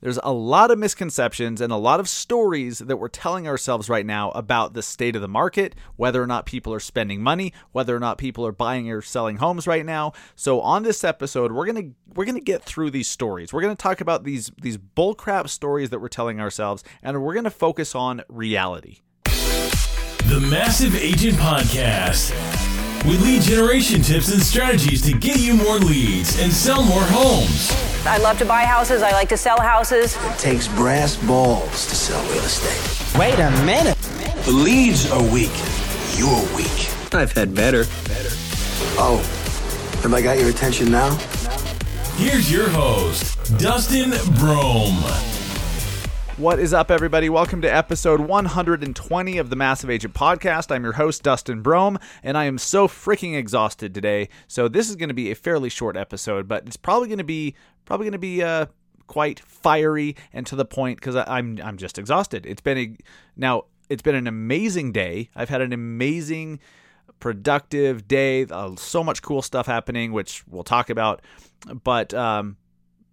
There's a lot of misconceptions and a lot of stories that we're telling ourselves right now about the state of the market, whether or not people are spending money, whether or not people are buying or selling homes right now. So on this episode, we're going to we're going to get through these stories. We're going to talk about these these bullcrap stories that we're telling ourselves and we're going to focus on reality. The Massive Agent Podcast with lead generation tips and strategies to get you more leads and sell more homes. I love to buy houses. I like to sell houses. It takes brass balls to sell real estate. Wait a minute. The leads are weak. You're weak. I've had better. Better. Oh, have I got your attention now? Here's your host, Dustin Brohm. What is up, everybody? Welcome to episode 120 of the Massive Agent Podcast. I'm your host, Dustin Brohm, and I am so freaking exhausted today. So this is going to be a fairly short episode, but it's probably going to be probably going to be uh, quite fiery and to the point because I'm I'm just exhausted. It's been a now it's been an amazing day. I've had an amazing, productive day. Uh, so much cool stuff happening, which we'll talk about. But um,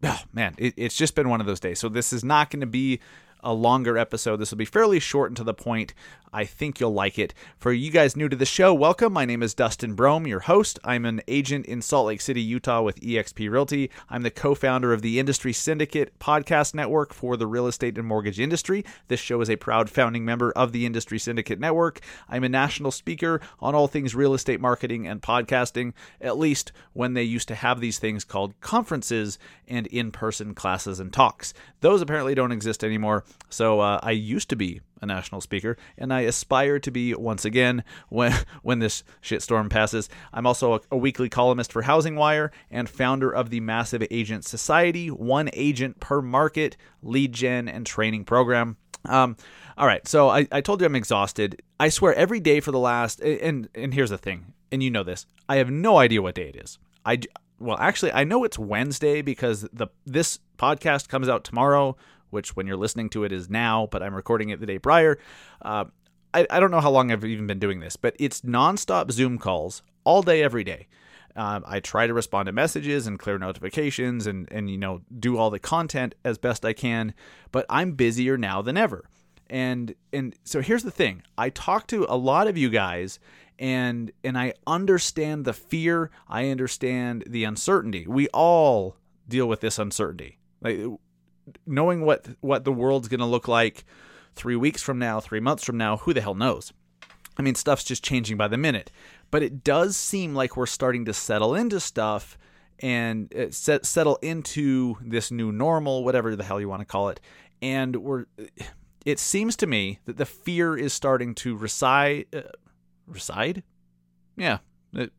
oh man, it, it's just been one of those days. So this is not going to be a longer episode. This will be fairly short and to the point. I think you'll like it. For you guys new to the show, welcome. My name is Dustin Brohm, your host. I'm an agent in Salt Lake City, Utah with eXp Realty. I'm the co founder of the Industry Syndicate podcast network for the real estate and mortgage industry. This show is a proud founding member of the Industry Syndicate Network. I'm a national speaker on all things real estate marketing and podcasting, at least when they used to have these things called conferences and in person classes and talks. Those apparently don't exist anymore. So uh, I used to be a national speaker, and I aspire to be once again when when this shitstorm passes. I'm also a, a, weekly columnist for Housing Wire and founder of the Massive Agent Society, one agent per market lead gen and training program. Um, all right, so I, I told you I'm exhausted. I swear every day for the last and and here's the thing, and you know this. I have no idea what day it is. I well, actually, I know it's Wednesday because the this podcast comes out tomorrow which when you're listening to it is now, but I'm recording it the day prior. Uh, I, I don't know how long I've even been doing this, but it's nonstop Zoom calls all day, every day. Um, I try to respond to messages and clear notifications and, and you know do all the content as best I can, but I'm busier now than ever. And and so here's the thing. I talk to a lot of you guys and and I understand the fear, I understand the uncertainty. We all deal with this uncertainty. Like knowing what what the world's going to look like 3 weeks from now, 3 months from now, who the hell knows? I mean, stuff's just changing by the minute. But it does seem like we're starting to settle into stuff and uh, set, settle into this new normal, whatever the hell you want to call it. And we're it seems to me that the fear is starting to reside uh, reside? Yeah. It,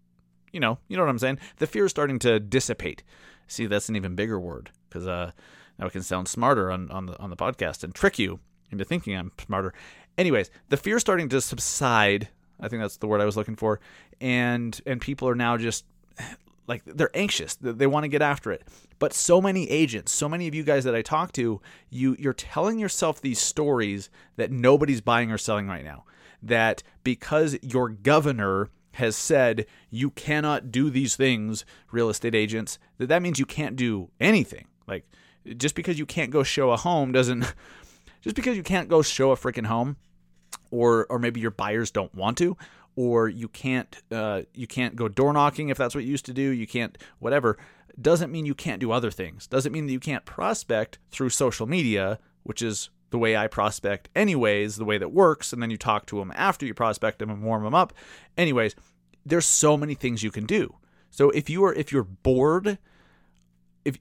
you know, you know what I'm saying? The fear is starting to dissipate. See, that's an even bigger word because uh now it can sound smarter on, on the on the podcast and trick you into thinking I'm smarter. Anyways, the fear starting to subside. I think that's the word I was looking for. And and people are now just like they're anxious. They want to get after it. But so many agents, so many of you guys that I talk to, you you're telling yourself these stories that nobody's buying or selling right now. That because your governor has said you cannot do these things, real estate agents, that that means you can't do anything. Like just because you can't go show a home doesn't just because you can't go show a freaking home or or maybe your buyers don't want to or you can't uh, you can't go door knocking if that's what you used to do you can't whatever doesn't mean you can't do other things. Doesn't mean that you can't prospect through social media which is the way I prospect anyways the way that works and then you talk to them after you prospect them and warm them up. Anyways there's so many things you can do. So if you are if you're bored if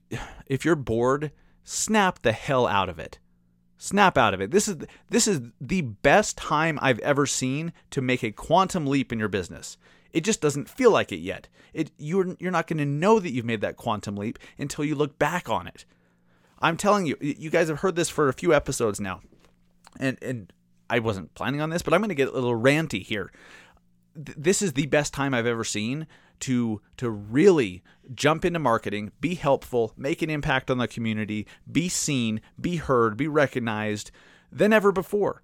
if you're bored, snap the hell out of it. Snap out of it. This is this is the best time I've ever seen to make a quantum leap in your business. It just doesn't feel like it yet. It you're you're not going to know that you've made that quantum leap until you look back on it. I'm telling you, you guys have heard this for a few episodes now. And and I wasn't planning on this, but I'm going to get a little ranty here. This is the best time I've ever seen to to really jump into marketing, be helpful, make an impact on the community, be seen, be heard, be recognized than ever before.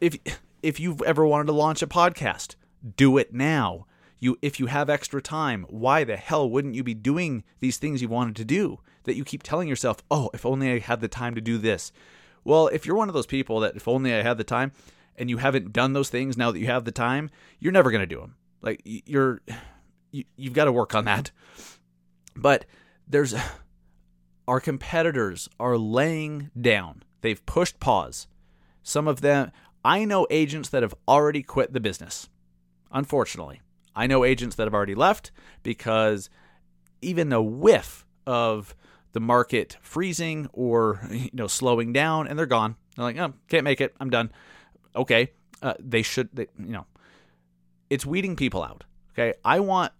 If if you've ever wanted to launch a podcast, do it now. You if you have extra time, why the hell wouldn't you be doing these things you wanted to do that you keep telling yourself, "Oh, if only I had the time to do this." Well, if you're one of those people that if only I had the time and you haven't done those things now that you have the time, you're never going to do them. Like you're you, you've got to work on that. But there's our competitors are laying down. They've pushed pause. Some of them I know agents that have already quit the business. Unfortunately, I know agents that have already left because even a whiff of the market freezing or you know slowing down and they're gone. They're like, "Oh, can't make it. I'm done." Okay, uh, they should they, you know it's weeding people out. Okay? I want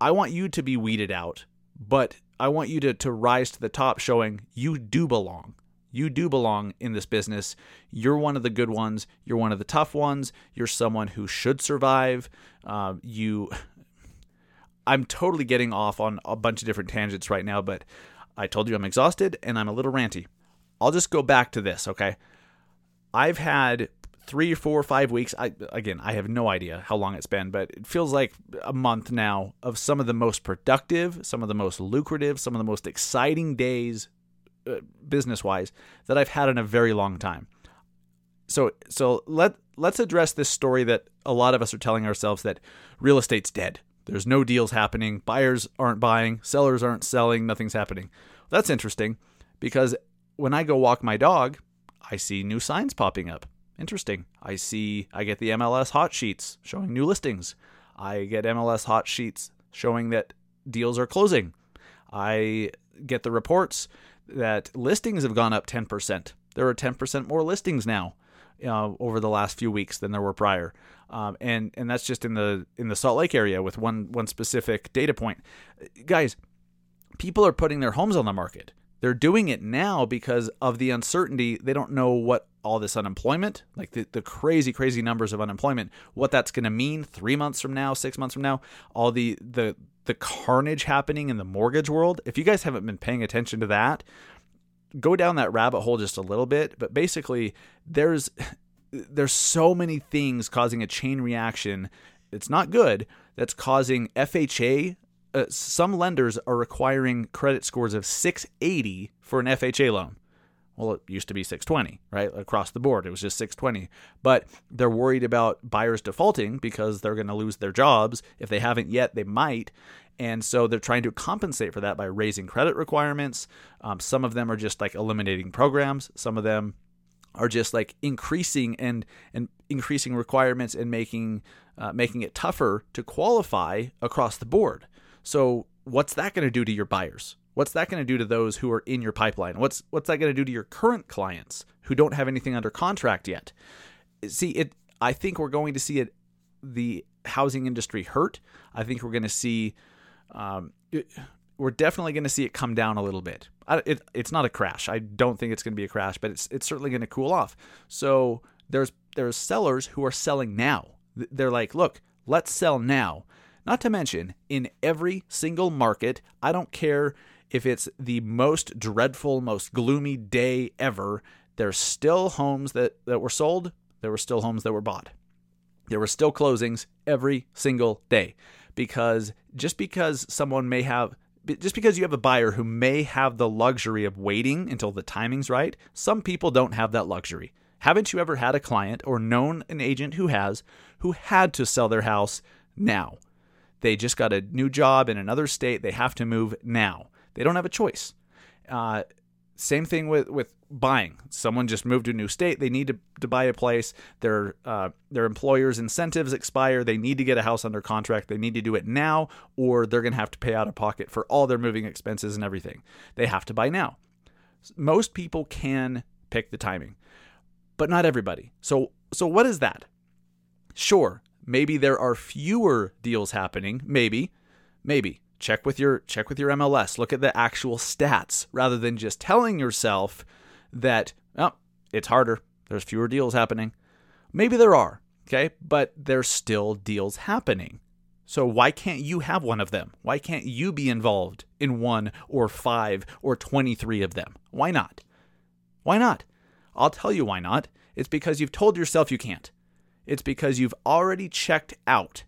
I want you to be weeded out, but I want you to to rise to the top showing you do belong. You do belong in this business. You're one of the good ones. You're one of the tough ones. You're someone who should survive. Uh, you, I'm totally getting off on a bunch of different tangents right now, but I told you I'm exhausted and I'm a little ranty. I'll just go back to this, okay? I've had three, four, five weeks. I again, I have no idea how long it's been, but it feels like a month now of some of the most productive, some of the most lucrative, some of the most exciting days uh, business wise that I've had in a very long time. So so let let's address this story that a lot of us are telling ourselves that real estate's dead. There's no deals happening, buyers aren't buying, sellers aren't selling, nothing's happening. That's interesting because when I go walk my dog, I see new signs popping up. Interesting. I see I get the MLS hot sheets showing new listings. I get MLS hot sheets showing that deals are closing. I get the reports that listings have gone up 10%. There are 10% more listings now uh, over the last few weeks than there were prior. Um, and and that's just in the in the Salt Lake area with one one specific data point. Guys, people are putting their homes on the market. They're doing it now because of the uncertainty. They don't know what all this unemployment, like the, the crazy, crazy numbers of unemployment, what that's going to mean three months from now, six months from now, all the the the carnage happening in the mortgage world. If you guys haven't been paying attention to that, go down that rabbit hole just a little bit. But basically, there's there's so many things causing a chain reaction. It's not good. That's causing FHA. Uh, some lenders are requiring credit scores of 680 for an FHA loan. Well, it used to be 620, right? Across the board, it was just 620. But they're worried about buyers defaulting because they're going to lose their jobs. If they haven't yet, they might. And so they're trying to compensate for that by raising credit requirements. Um, some of them are just like eliminating programs. Some of them are just like increasing and and increasing requirements and making uh, making it tougher to qualify across the board. So what's that going to do to your buyers? What's that going to do to those who are in your pipeline? What's what's that going to do to your current clients who don't have anything under contract yet? See, it. I think we're going to see it. The housing industry hurt. I think we're going to see. Um, it, we're definitely going to see it come down a little bit. It, it's not a crash. I don't think it's going to be a crash, but it's it's certainly going to cool off. So there's there's sellers who are selling now. They're like, look, let's sell now. Not to mention, in every single market, I don't care if it's the most dreadful, most gloomy day ever, there's still homes that, that were sold, there were still homes that were bought. There were still closings every single day. Because just because someone may have just because you have a buyer who may have the luxury of waiting until the timing's right, some people don't have that luxury. Haven't you ever had a client or known an agent who has who had to sell their house now? They just got a new job in another state, they have to move now. They don't have a choice. Uh, same thing with, with buying. Someone just moved to a new state. They need to, to buy a place. Their uh, their employer's incentives expire. They need to get a house under contract. They need to do it now, or they're going to have to pay out of pocket for all their moving expenses and everything. They have to buy now. Most people can pick the timing, but not everybody. So so what is that? Sure, maybe there are fewer deals happening. Maybe, maybe check with your check with your MLS. Look at the actual stats rather than just telling yourself that oh, it's harder. There's fewer deals happening. Maybe there are, okay? But there's still deals happening. So why can't you have one of them? Why can't you be involved in one or 5 or 23 of them? Why not? Why not? I'll tell you why not. It's because you've told yourself you can't. It's because you've already checked out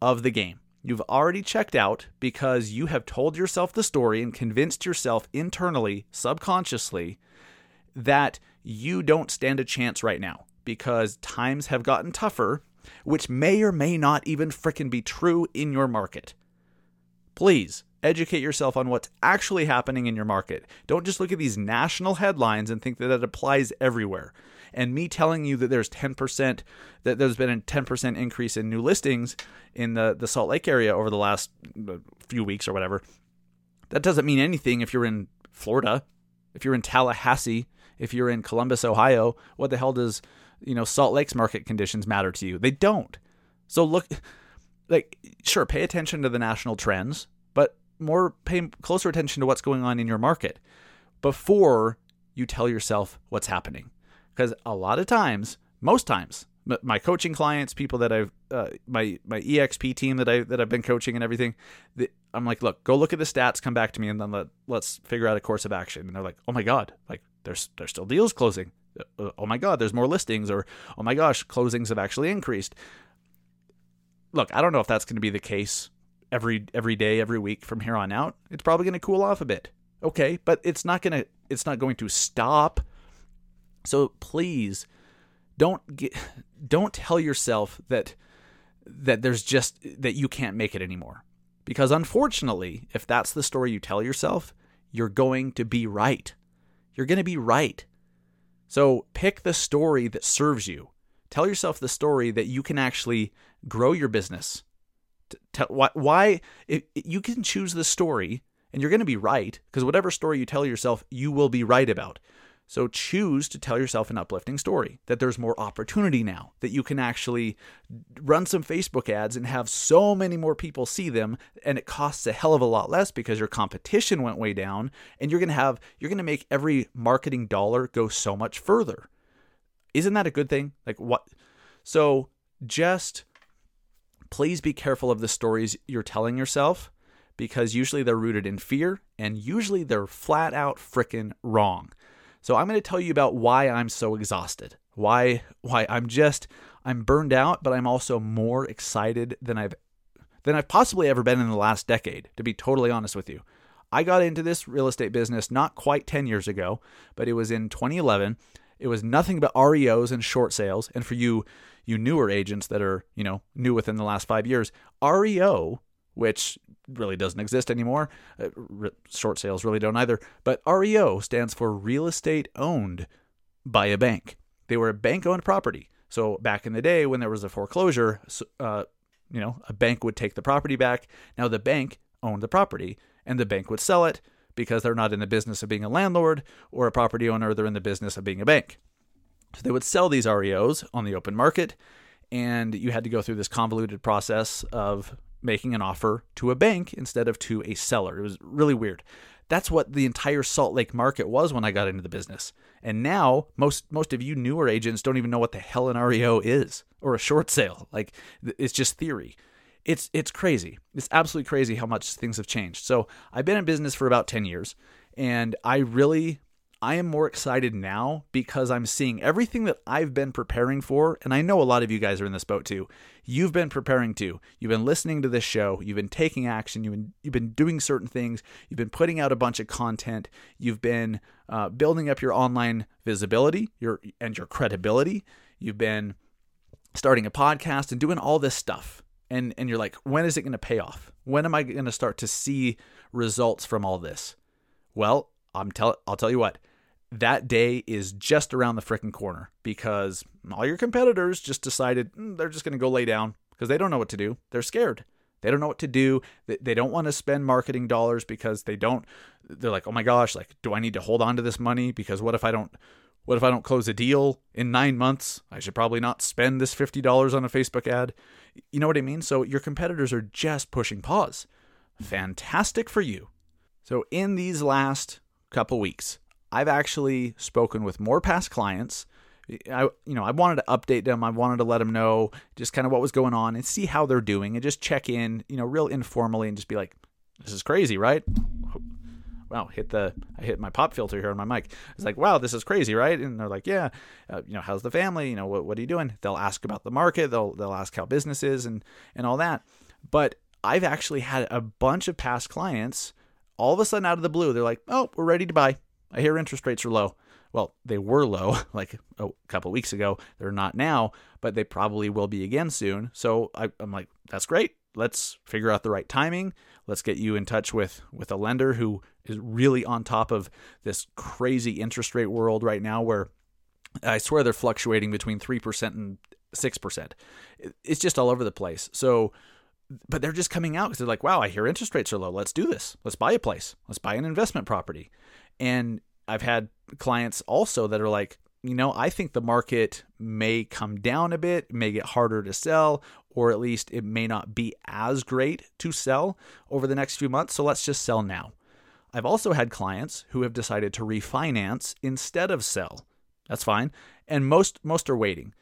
of the game. You've already checked out because you have told yourself the story and convinced yourself internally, subconsciously, that you don't stand a chance right now because times have gotten tougher, which may or may not even frickin' be true in your market. Please educate yourself on what's actually happening in your market. Don't just look at these national headlines and think that that applies everywhere. And me telling you that there's 10%, that there's been a 10% increase in new listings in the, the Salt Lake area over the last uh, few weeks or whatever, that doesn't mean anything if you're in Florida, if you're in Tallahassee, if you're in Columbus, Ohio. What the hell does, you know, Salt Lake's market conditions matter to you? They don't. So look, like, sure, pay attention to the national trends, but more pay closer attention to what's going on in your market before you tell yourself what's happening because a lot of times, most times, my coaching clients, people that I've, uh, my my exp team that I that I've been coaching and everything, the, I'm like, look, go look at the stats, come back to me, and then let let's figure out a course of action. And they're like, oh my god, like there's there's still deals closing. Uh, uh, oh my god, there's more listings, or oh my gosh, closings have actually increased. Look, I don't know if that's going to be the case every every day, every week from here on out. It's probably going to cool off a bit. Okay, but it's not going to it's not going to stop so please don't get, don't tell yourself that that there's just that you can't make it anymore. Because unfortunately, if that's the story you tell yourself, you're going to be right. You're going to be right. So pick the story that serves you. Tell yourself the story that you can actually grow your business. Tell, why, why if, you can choose the story and you're going to be right because whatever story you tell yourself, you will be right about. So choose to tell yourself an uplifting story that there's more opportunity now, that you can actually run some Facebook ads and have so many more people see them and it costs a hell of a lot less because your competition went way down and you're going to have you're going to make every marketing dollar go so much further. Isn't that a good thing? Like what So just please be careful of the stories you're telling yourself because usually they're rooted in fear and usually they're flat out frickin' wrong. So I'm going to tell you about why I'm so exhausted. Why why I'm just I'm burned out, but I'm also more excited than I've than I've possibly ever been in the last decade, to be totally honest with you. I got into this real estate business not quite 10 years ago, but it was in 2011. It was nothing but REOs and short sales. And for you you newer agents that are, you know, new within the last 5 years, REO, which really doesn't exist anymore. Uh, short sales really don't either. But REO stands for real estate owned by a bank. They were a bank owned property. So back in the day when there was a foreclosure, uh, you know, a bank would take the property back. Now the bank owned the property and the bank would sell it because they're not in the business of being a landlord or a property owner, they're in the business of being a bank. So they would sell these REOs on the open market and you had to go through this convoluted process of making an offer to a bank instead of to a seller. It was really weird. That's what the entire Salt Lake market was when I got into the business. And now most most of you newer agents don't even know what the hell an REO is or a short sale. Like it's just theory. It's it's crazy. It's absolutely crazy how much things have changed. So, I've been in business for about 10 years and I really I am more excited now because I'm seeing everything that I've been preparing for. And I know a lot of you guys are in this boat too. You've been preparing too. You've been listening to this show. You've been taking action. You've been, you've been doing certain things. You've been putting out a bunch of content. You've been uh, building up your online visibility your, and your credibility. You've been starting a podcast and doing all this stuff. And, and you're like, when is it going to pay off? When am I going to start to see results from all this? Well, I'm tell I'll tell you what that day is just around the freaking corner because all your competitors just decided mm, they're just going to go lay down because they don't know what to do. They're scared. They don't know what to do. They don't want to spend marketing dollars because they don't. They're like, oh my gosh, like, do I need to hold on to this money? Because what if I don't? What if I don't close a deal in nine months? I should probably not spend this fifty dollars on a Facebook ad. You know what I mean? So your competitors are just pushing pause. Fantastic for you. So in these last couple weeks, I've actually spoken with more past clients. I you know I wanted to update them. I wanted to let them know just kind of what was going on and see how they're doing and just check in, you know, real informally and just be like, "This is crazy, right?" Wow, hit the I hit my pop filter here on my mic. It's like, "Wow, this is crazy, right?" And they're like, "Yeah, uh, you know, how's the family? You know, what what are you doing?" They'll ask about the market. They'll they'll ask how business is and and all that. But I've actually had a bunch of past clients all of a sudden out of the blue, they're like, oh, we're ready to buy. I hear interest rates are low. Well, they were low like a couple weeks ago. They're not now, but they probably will be again soon. So I, I'm like, that's great. Let's figure out the right timing. Let's get you in touch with with a lender who is really on top of this crazy interest rate world right now, where I swear they're fluctuating between three percent and six percent. It's just all over the place. So but they're just coming out because they're like, wow, I hear interest rates are low. Let's do this. Let's buy a place. Let's buy an investment property. And I've had clients also that are like, you know, I think the market may come down a bit, may get harder to sell, or at least it may not be as great to sell over the next few months. So let's just sell now. I've also had clients who have decided to refinance instead of sell. That's fine. And most most are waiting.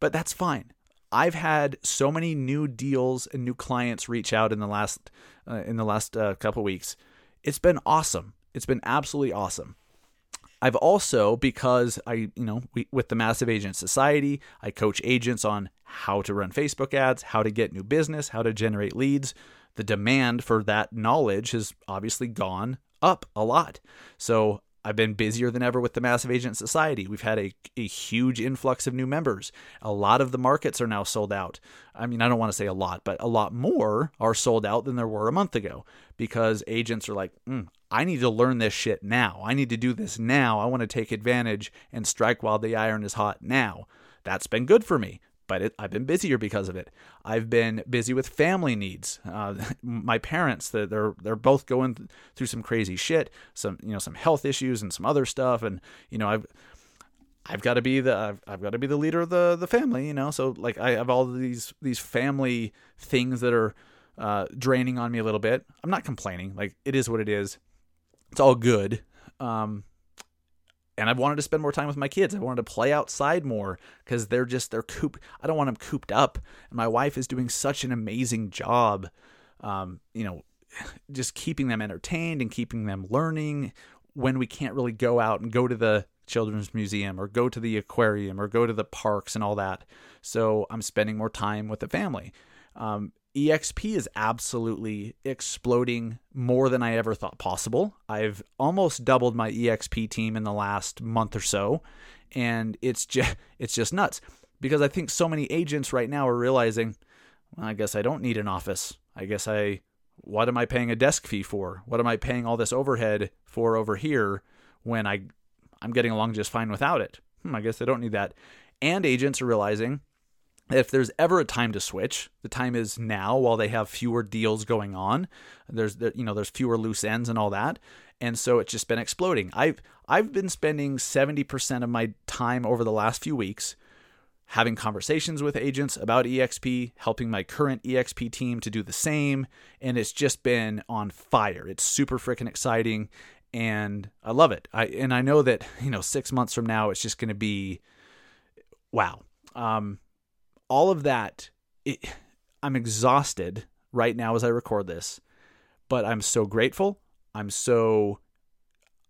But that's fine. I've had so many new deals and new clients reach out in the last uh, in the last uh, couple weeks. It's been awesome. It's been absolutely awesome. I've also because I, you know, we, with the Massive Agent Society, I coach agents on how to run Facebook ads, how to get new business, how to generate leads. The demand for that knowledge has obviously gone up a lot. So I've been busier than ever with the Massive Agent Society. We've had a, a huge influx of new members. A lot of the markets are now sold out. I mean, I don't want to say a lot, but a lot more are sold out than there were a month ago because agents are like, mm, I need to learn this shit now. I need to do this now. I want to take advantage and strike while the iron is hot now. That's been good for me but it, I've been busier because of it. I've been busy with family needs. Uh, my parents, they're they're both going through some crazy shit, some you know some health issues and some other stuff, and you know I've I've got to be the I've, I've got to be the leader of the the family, you know. So like I have all these these family things that are uh, draining on me a little bit. I'm not complaining. Like it is what it is. It's all good. Um, and I've wanted to spend more time with my kids. I wanted to play outside more because they're just they're cooped. I don't want them cooped up. And my wife is doing such an amazing job, um, you know, just keeping them entertained and keeping them learning when we can't really go out and go to the children's museum or go to the aquarium or go to the parks and all that. So I'm spending more time with the family. Um, EXP is absolutely exploding more than I ever thought possible. I've almost doubled my EXP team in the last month or so, and it's just it's just nuts because I think so many agents right now are realizing, well, I guess I don't need an office. I guess I what am I paying a desk fee for? What am I paying all this overhead for over here when I I'm getting along just fine without it? Hmm, I guess I don't need that. And agents are realizing if there's ever a time to switch, the time is now while they have fewer deals going on. There's you know there's fewer loose ends and all that. And so it's just been exploding. I've I've been spending 70% of my time over the last few weeks having conversations with agents about EXP, helping my current EXP team to do the same, and it's just been on fire. It's super freaking exciting and I love it. I and I know that, you know, 6 months from now it's just going to be wow. Um all of that, it, I'm exhausted right now as I record this, but I'm so grateful. I'm so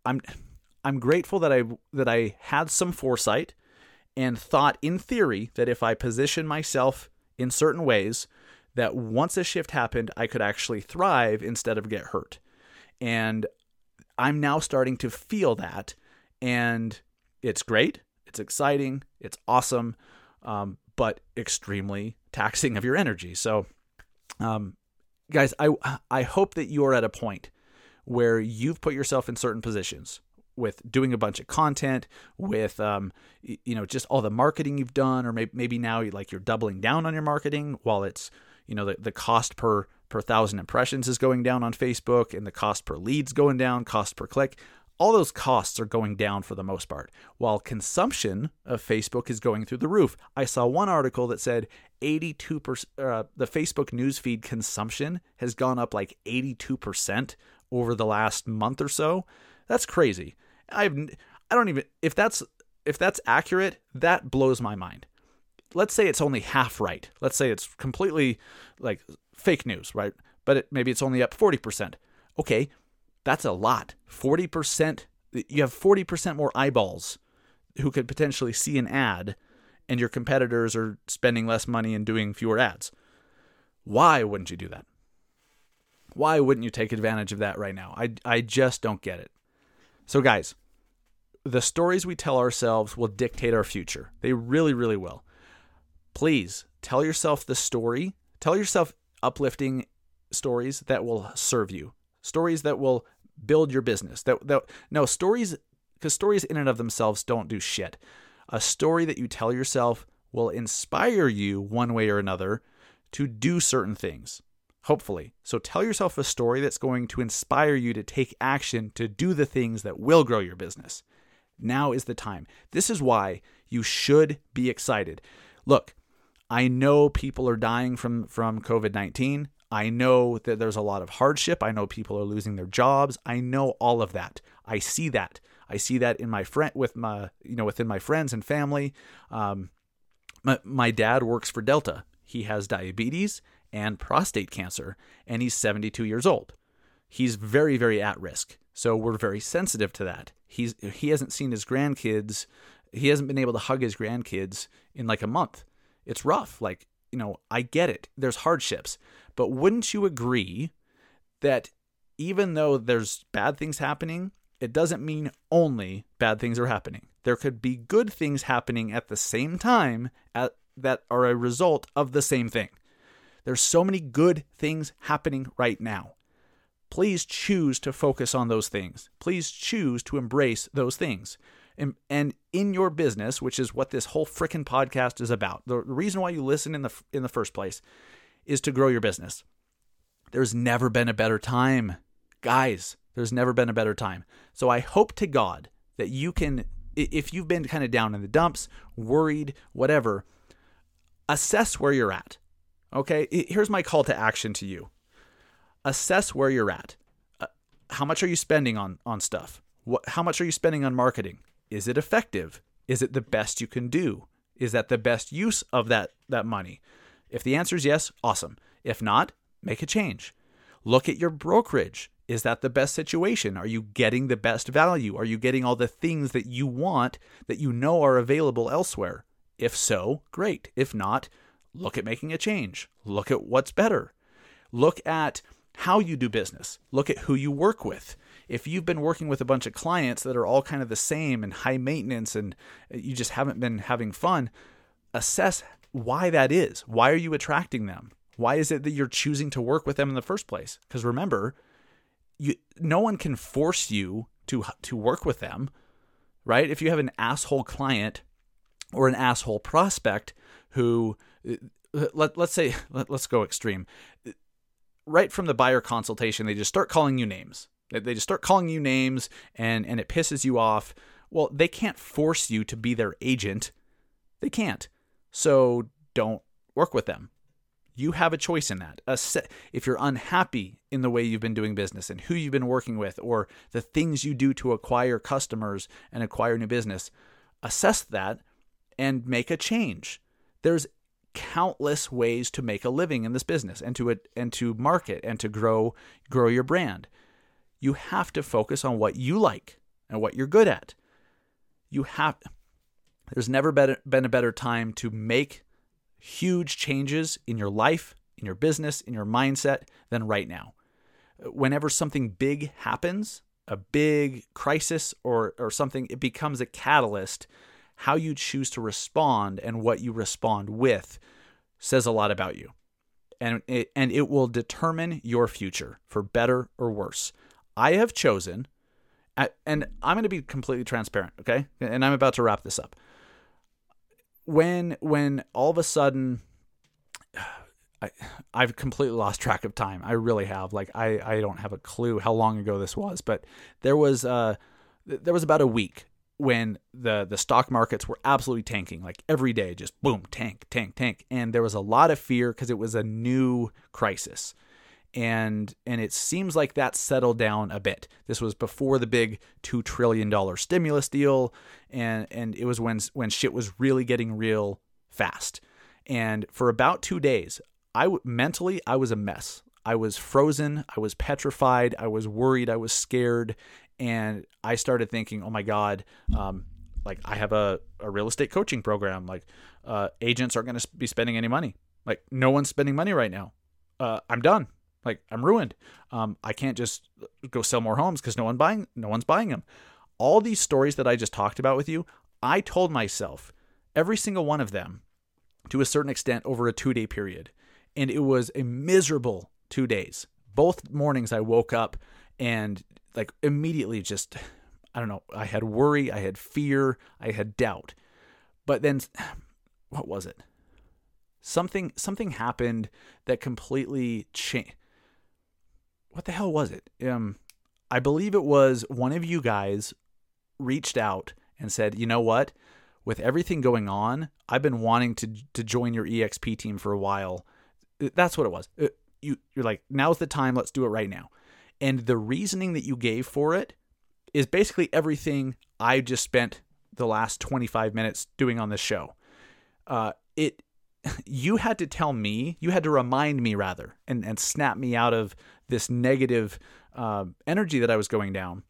I'm I'm grateful that I that I had some foresight and thought in theory that if I position myself in certain ways that once a shift happened I could actually thrive instead of get hurt. And I'm now starting to feel that and it's great. It's exciting. It's awesome. Um, but extremely taxing of your energy. So, um, guys, I I hope that you are at a point where you've put yourself in certain positions with doing a bunch of content, with um, you know just all the marketing you've done, or maybe maybe now like you're doubling down on your marketing while it's you know the, the cost per per thousand impressions is going down on Facebook and the cost per leads going down, cost per click all those costs are going down for the most part, while consumption of Facebook is going through the roof. I saw one article that said 82% uh, the Facebook newsfeed consumption has gone up like 82% over the last month or so. That's crazy. I've I don't even if that's if that's accurate, that blows my mind. Let's say it's only half right. Let's say it's completely like fake news, right? But it, maybe it's only up 40%. Okay, that's a lot. 40%, you have 40% more eyeballs who could potentially see an ad, and your competitors are spending less money and doing fewer ads. Why wouldn't you do that? Why wouldn't you take advantage of that right now? I, I just don't get it. So, guys, the stories we tell ourselves will dictate our future. They really, really will. Please tell yourself the story. Tell yourself uplifting stories that will serve you, stories that will build your business. That, that no stories, because stories in and of themselves don't do shit. A story that you tell yourself will inspire you one way or another to do certain things. Hopefully. So tell yourself a story that's going to inspire you to take action to do the things that will grow your business. Now is the time. This is why you should be excited. Look, I know people are dying from from COVID-19. I know that there's a lot of hardship. I know people are losing their jobs. I know all of that. I see that. I see that in my friend with my you know within my friends and family. Um, my, my dad works for Delta. He has diabetes and prostate cancer, and he's 72 years old. He's very, very at risk. So we're very sensitive to that. He's he hasn't seen his grandkids. He hasn't been able to hug his grandkids in like a month. It's rough. Like, you know, I get it. There's hardships. But wouldn't you agree that even though there's bad things happening, it doesn't mean only bad things are happening. There could be good things happening at the same time at, that are a result of the same thing. There's so many good things happening right now. Please choose to focus on those things. Please choose to embrace those things. And, in your business, which is what this whole freaking podcast is about, the reason why you listen in the in the first place is to grow your business. There's never been a better time, guys. There's never been a better time. So I hope to God that you can, if you've been kind of down in the dumps, worried, whatever, assess where you're at. Okay, here's my call to action to you assess where you're at. Uh, how much are you spending on, on stuff? What, how much are you spending on marketing? Is it effective? Is it the best you can do? Is that the best use of that, that money? If the answer is yes, awesome. If not, make a change. Look at your brokerage. Is that the best situation? Are you getting the best value? Are you getting all the things that you want that you know are available elsewhere? If so, great. If not, look at making a change. Look at what's better. Look at how you do business. Look at who you work with. If you've been working with a bunch of clients that are all kind of the same and high maintenance and uh, you just haven't been having fun, assess why that is. Why are you attracting them? Why is it that you're choosing to work with them in the first place? Because remember, you no one can force you to to work with them, right? If you have an asshole client or an asshole prospect who uh, let, let's say let, let's go extreme right from the buyer consultation they just start calling you names they just start calling you names and and it pisses you off. Well they can't force you to be their agent. They can't. So don't work with them. You have a choice in that. If you're unhappy in the way you've been doing business and who you've been working with or the things you do to acquire customers and acquire new business assess that and make a change. There's countless ways to make a living in this business and to and to market and to grow grow your brand. You have to focus on what you like and what you're good at. You have there's never been, a better time to make huge changes in your life, in your business, in your mindset than right now. Whenever something big happens, a big crisis or or something it becomes a catalyst how you choose to respond and what you respond with says a lot about you. And it, and it will determine your future for better or worse. I have chosen, and I'm going to be completely transparent, okay? And I'm about to wrap this up. When when all of a sudden, I, I've completely lost track of time. I really have. Like I, I don't have a clue how long ago this was, but there was uh there was about a week when the the stock markets were absolutely tanking like every day just boom tank tank tank and there was a lot of fear because it was a new crisis and and it seems like that settled down a bit this was before the big 2 trillion dollar stimulus deal and and it was when when shit was really getting real fast and for about 2 days I mentally I was a mess I was frozen, I was petrified, I was worried, I was scared, and I started thinking, oh my god, um, like I have a, a real estate coaching program. Like uh, agents aren't going to be spending any money. Like no one's spending money right now. Uh, I'm done. Like I'm ruined. Um, I can't just go sell more homes because no one buying, no one's buying them. All these stories that I just talked about with you, I told myself every single one of them to a certain extent over a two day period. And it was a miserable two days. Both mornings I woke up and like immediately just, I don't know, I had worry, I had fear, I had doubt. But then, what was it? Something something happened that completely changed. What the hell was it? Um, I believe it was one of you guys reached out and said, "You know what? With everything going on, I've been wanting to to join your EXP team for a while." That's what it was. Uh, you you're like, "Now's the time. Let's do it right now." And the reasoning that you gave for it is basically everything I just spent the last 25 minutes doing on this show. Uh, it you had to tell me, you had to remind me rather, and, and snap me out of this negative uh, energy that I was going down.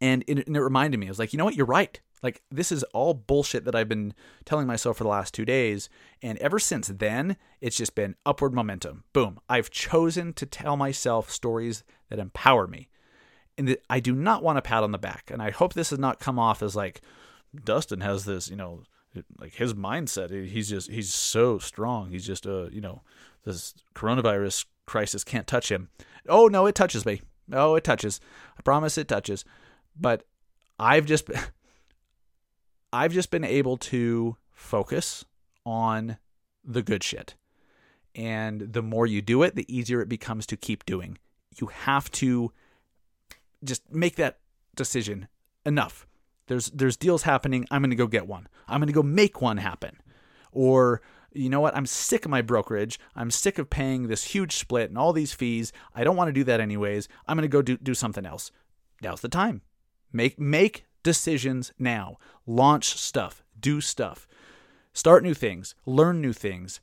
And it, and it reminded me, I was like, you know what, you're right. Like, this is all bullshit that I've been telling myself for the last two days. And ever since then, it's just been upward momentum. Boom. I've chosen to tell myself stories that empower me. And I do not want a pat on the back. And I hope this has not come off as like, Dustin has this, you know, like his mindset. He's just he's so strong. He's just a uh, you know this coronavirus crisis can't touch him. Oh no, it touches me. Oh, it touches. I promise it touches. But I've just I've just been able to focus on the good shit. And the more you do it, the easier it becomes to keep doing. You have to just make that decision enough. There's there's deals happening. I'm going to go get one. I'm going to go make one happen. Or you know what? I'm sick of my brokerage. I'm sick of paying this huge split and all these fees. I don't want to do that anyways. I'm going to go do do something else. Now's the time. Make make decisions now. Launch stuff. Do stuff. Start new things. Learn new things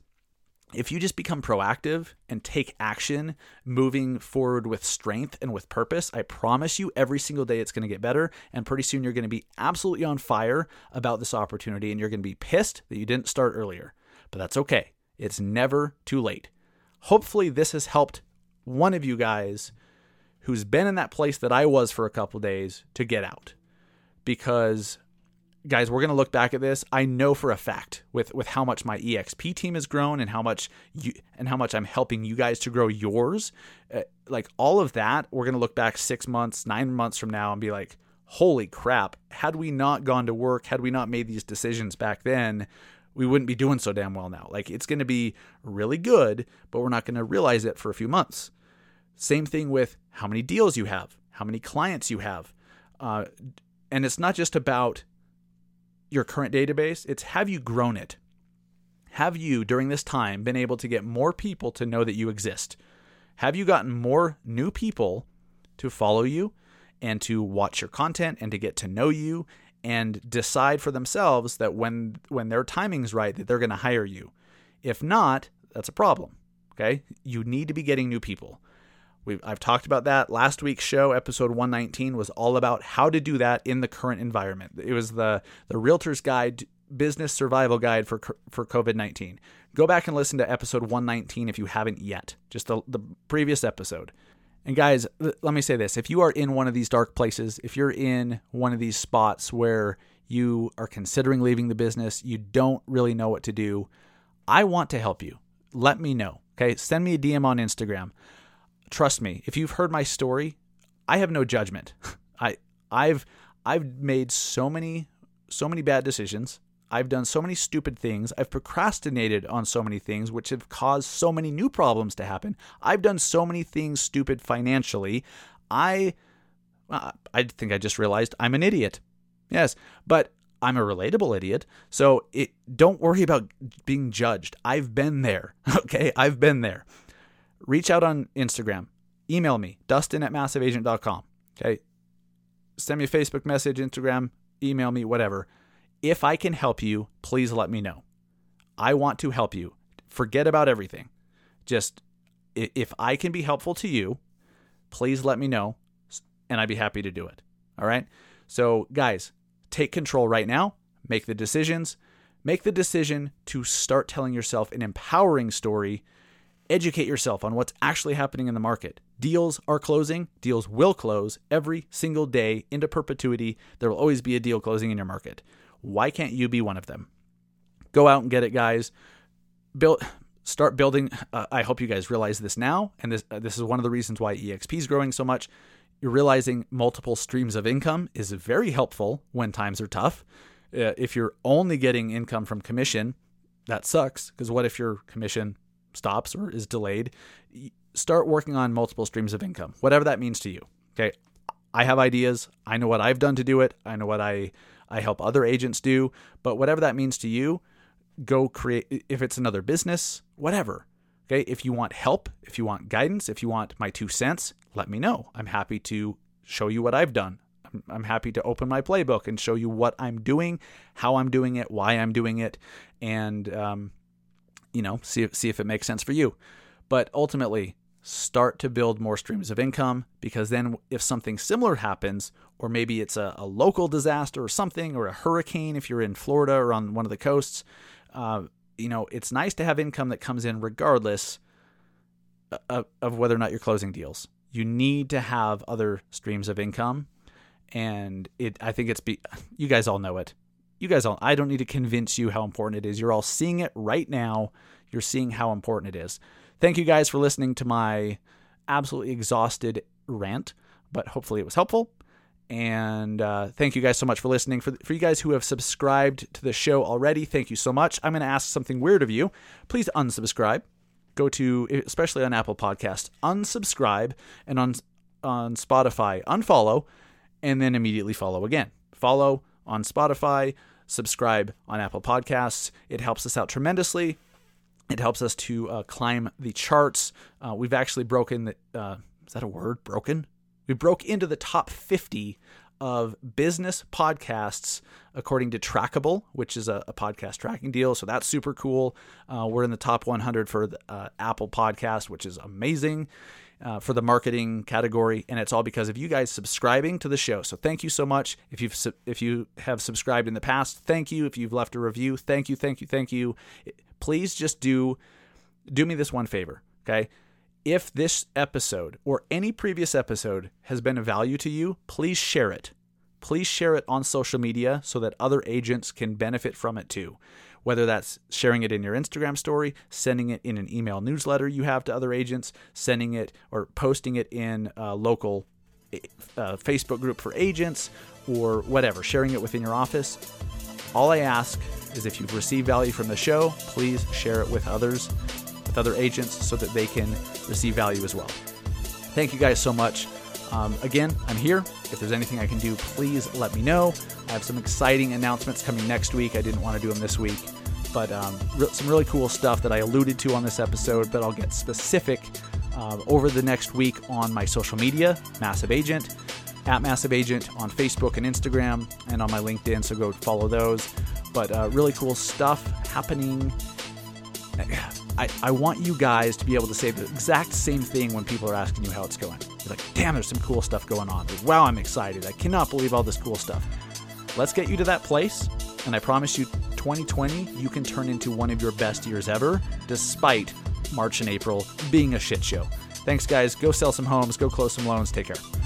if you just become proactive and take action, moving forward with strength and with purpose, I promise you every single day it's going to get better. And pretty soon you're going to be absolutely on fire about this opportunity and you're going to be pissed that you didn't start earlier. But that's okay. It's never too late. Hopefully, this has helped one of you guys who's been in that place that I was for a couple days to get out because guys, we're going to look back at this. I know for a fact with with how much my EXP team has grown and how much you and how much I'm helping you guys to grow yours. Uh, like all of that, we're going to look back 6 months, 9 months from now and be like, "Holy crap, had we not gone to work, had we not made these decisions back then, we wouldn't be doing so damn well now." Like it's going to be really good, but we're not going to realize it for a few months. Same thing with how many deals you have, how many clients you have. Uh, and it's not just about your current database, it's have you grown it? Have you, during this time, been able to get more people to know that you exist? Have you gotten more new people to follow you and to watch your content and to get to know you and decide for themselves that when when their timing's right that they're going to hire you? If not, that's a problem. Okay? You need to be getting new people. We've, I've talked about that. Last week's show, episode 119, was all about how to do that in the current environment. It was the, the Realtor's Guide, Business Survival Guide for, for COVID 19. Go back and listen to episode 119 if you haven't yet, just the, the previous episode. And guys, let me say this if you are in one of these dark places, if you're in one of these spots where you are considering leaving the business, you don't really know what to do, I want to help you. Let me know. Okay. Send me a DM on Instagram trust me, if you've heard my story, I have no judgment. I I've I've made so many so many bad decisions. I've done so many stupid things. I've procrastinated on so many things which have caused so many new problems to happen. I've done so many things stupid financially. I uh, I think I just realized I'm an idiot. Yes, but I'm a relatable idiot. So it don't worry about being judged. I've been there. Okay? I've been there reach out on Instagram, email me, dustin at massiveagent.com. Okay. Send me a Facebook message, Instagram, email me, whatever. If I can help you, please let me know. I want to help you. Forget about everything. Just if I can be helpful to you, please let me know and I'd be happy to do it. All right. So, guys, take control right now, make the decisions, make the decision to start telling yourself an empowering story Educate yourself on what's actually happening in the market. Deals are closing, deals will close every single day into perpetuity. There will always be a deal closing in your market. Why can't you be one of them? Go out and get it, guys. Build start building uh, I hope you guys realize this now and this uh, this is one of the reasons why EXP is growing so much. You're realizing multiple streams of income is very helpful when times are tough. Uh, if you're only getting income from commission, that sucks because what if your commission stops or is delayed? Start working on multiple streams of income, whatever that means to you. Okay. I have ideas. I know what I've done to do it. I know what I, I help other agents do. But whatever that means to you, go create, if it's another business, whatever. Okay. If you want help, if you want guidance, if you want my two cents, let me know. I'm happy to show you what I've done. I'm, happy to open my playbook and show you what I'm doing, how I'm doing it, why I'm doing it, and um, you know, see see if it makes sense for you. But ultimately, start to build more streams of income because then if something similar happens, or maybe it's a, a local disaster or something, or a hurricane if you're in Florida or on one of the coasts, uh, you know, it's nice to have income that comes in regardless of, of whether or not you're closing deals. You need to have other streams of income and it I think it's be you guys all know it. You guys all I don't need to convince you how important it is. You're all seeing it right now. You're seeing how important it is. Thank you guys for listening to my absolutely exhausted rant, but hopefully it was helpful. And uh, thank you guys so much for listening. For, for you guys who have subscribed to the show already, thank you so much. I'm going to ask something weird of you. Please unsubscribe. Go to, especially on Apple Podcast, unsubscribe, and on on Spotify, unfollow and then immediately follow again. Follow on Spotify, subscribe on Apple Podcasts. It helps us out tremendously. It helps us to uh, climb the charts. Uh, we've actually broken the, uh, is that a word? Broken? We broke into the top 50 of business podcasts according to Chartable, which is a, a podcast tracking deal. So that's super cool. Uh, we're in the top 100 for the, uh, Apple Podcast, which is amazing uh, for the marketing category, and it's all because of you guys subscribing to the show. So thank you so much. If you've if you have subscribed in the past, thank you. If you've left a review, thank you, thank you, thank you. Please just do do me this one favor, okay? If this episode or any previous episode has been of value to you, please share it. Please share it on social media so that other agents can benefit from it too whether that's sharing it in your Instagram story, sending it in an email newsletter you have to other agents, sending it or posting it in a local uh, Facebook group for agents, or whatever, sharing it within your office. All I ask is if you've received value from the show, please share it with others, with other agents, so that they can receive value as well. Thank you guys so much. Um, again, I'm here. If there's anything I can do, please let me know. I have some exciting announcements coming next week. I didn't want to do them this week, but um, re- some really cool stuff that I alluded to on this episode, but I'll get specific uh, over the next week on my social media, Massive Agent, at Massive Agent on Facebook and Instagram, and on my LinkedIn. So go follow those. But uh, really cool stuff happening. I, I want you guys to be able to say the exact same thing when people are asking you how it's going. You're like, damn, there's some cool stuff going on. Like, wow, I'm excited. I cannot believe all this cool stuff. Let's get you to that place. And I promise you, 2020, you can turn into one of your best years ever, despite March and April being a shit show. Thanks, guys. Go sell some homes, go close some loans. Take care.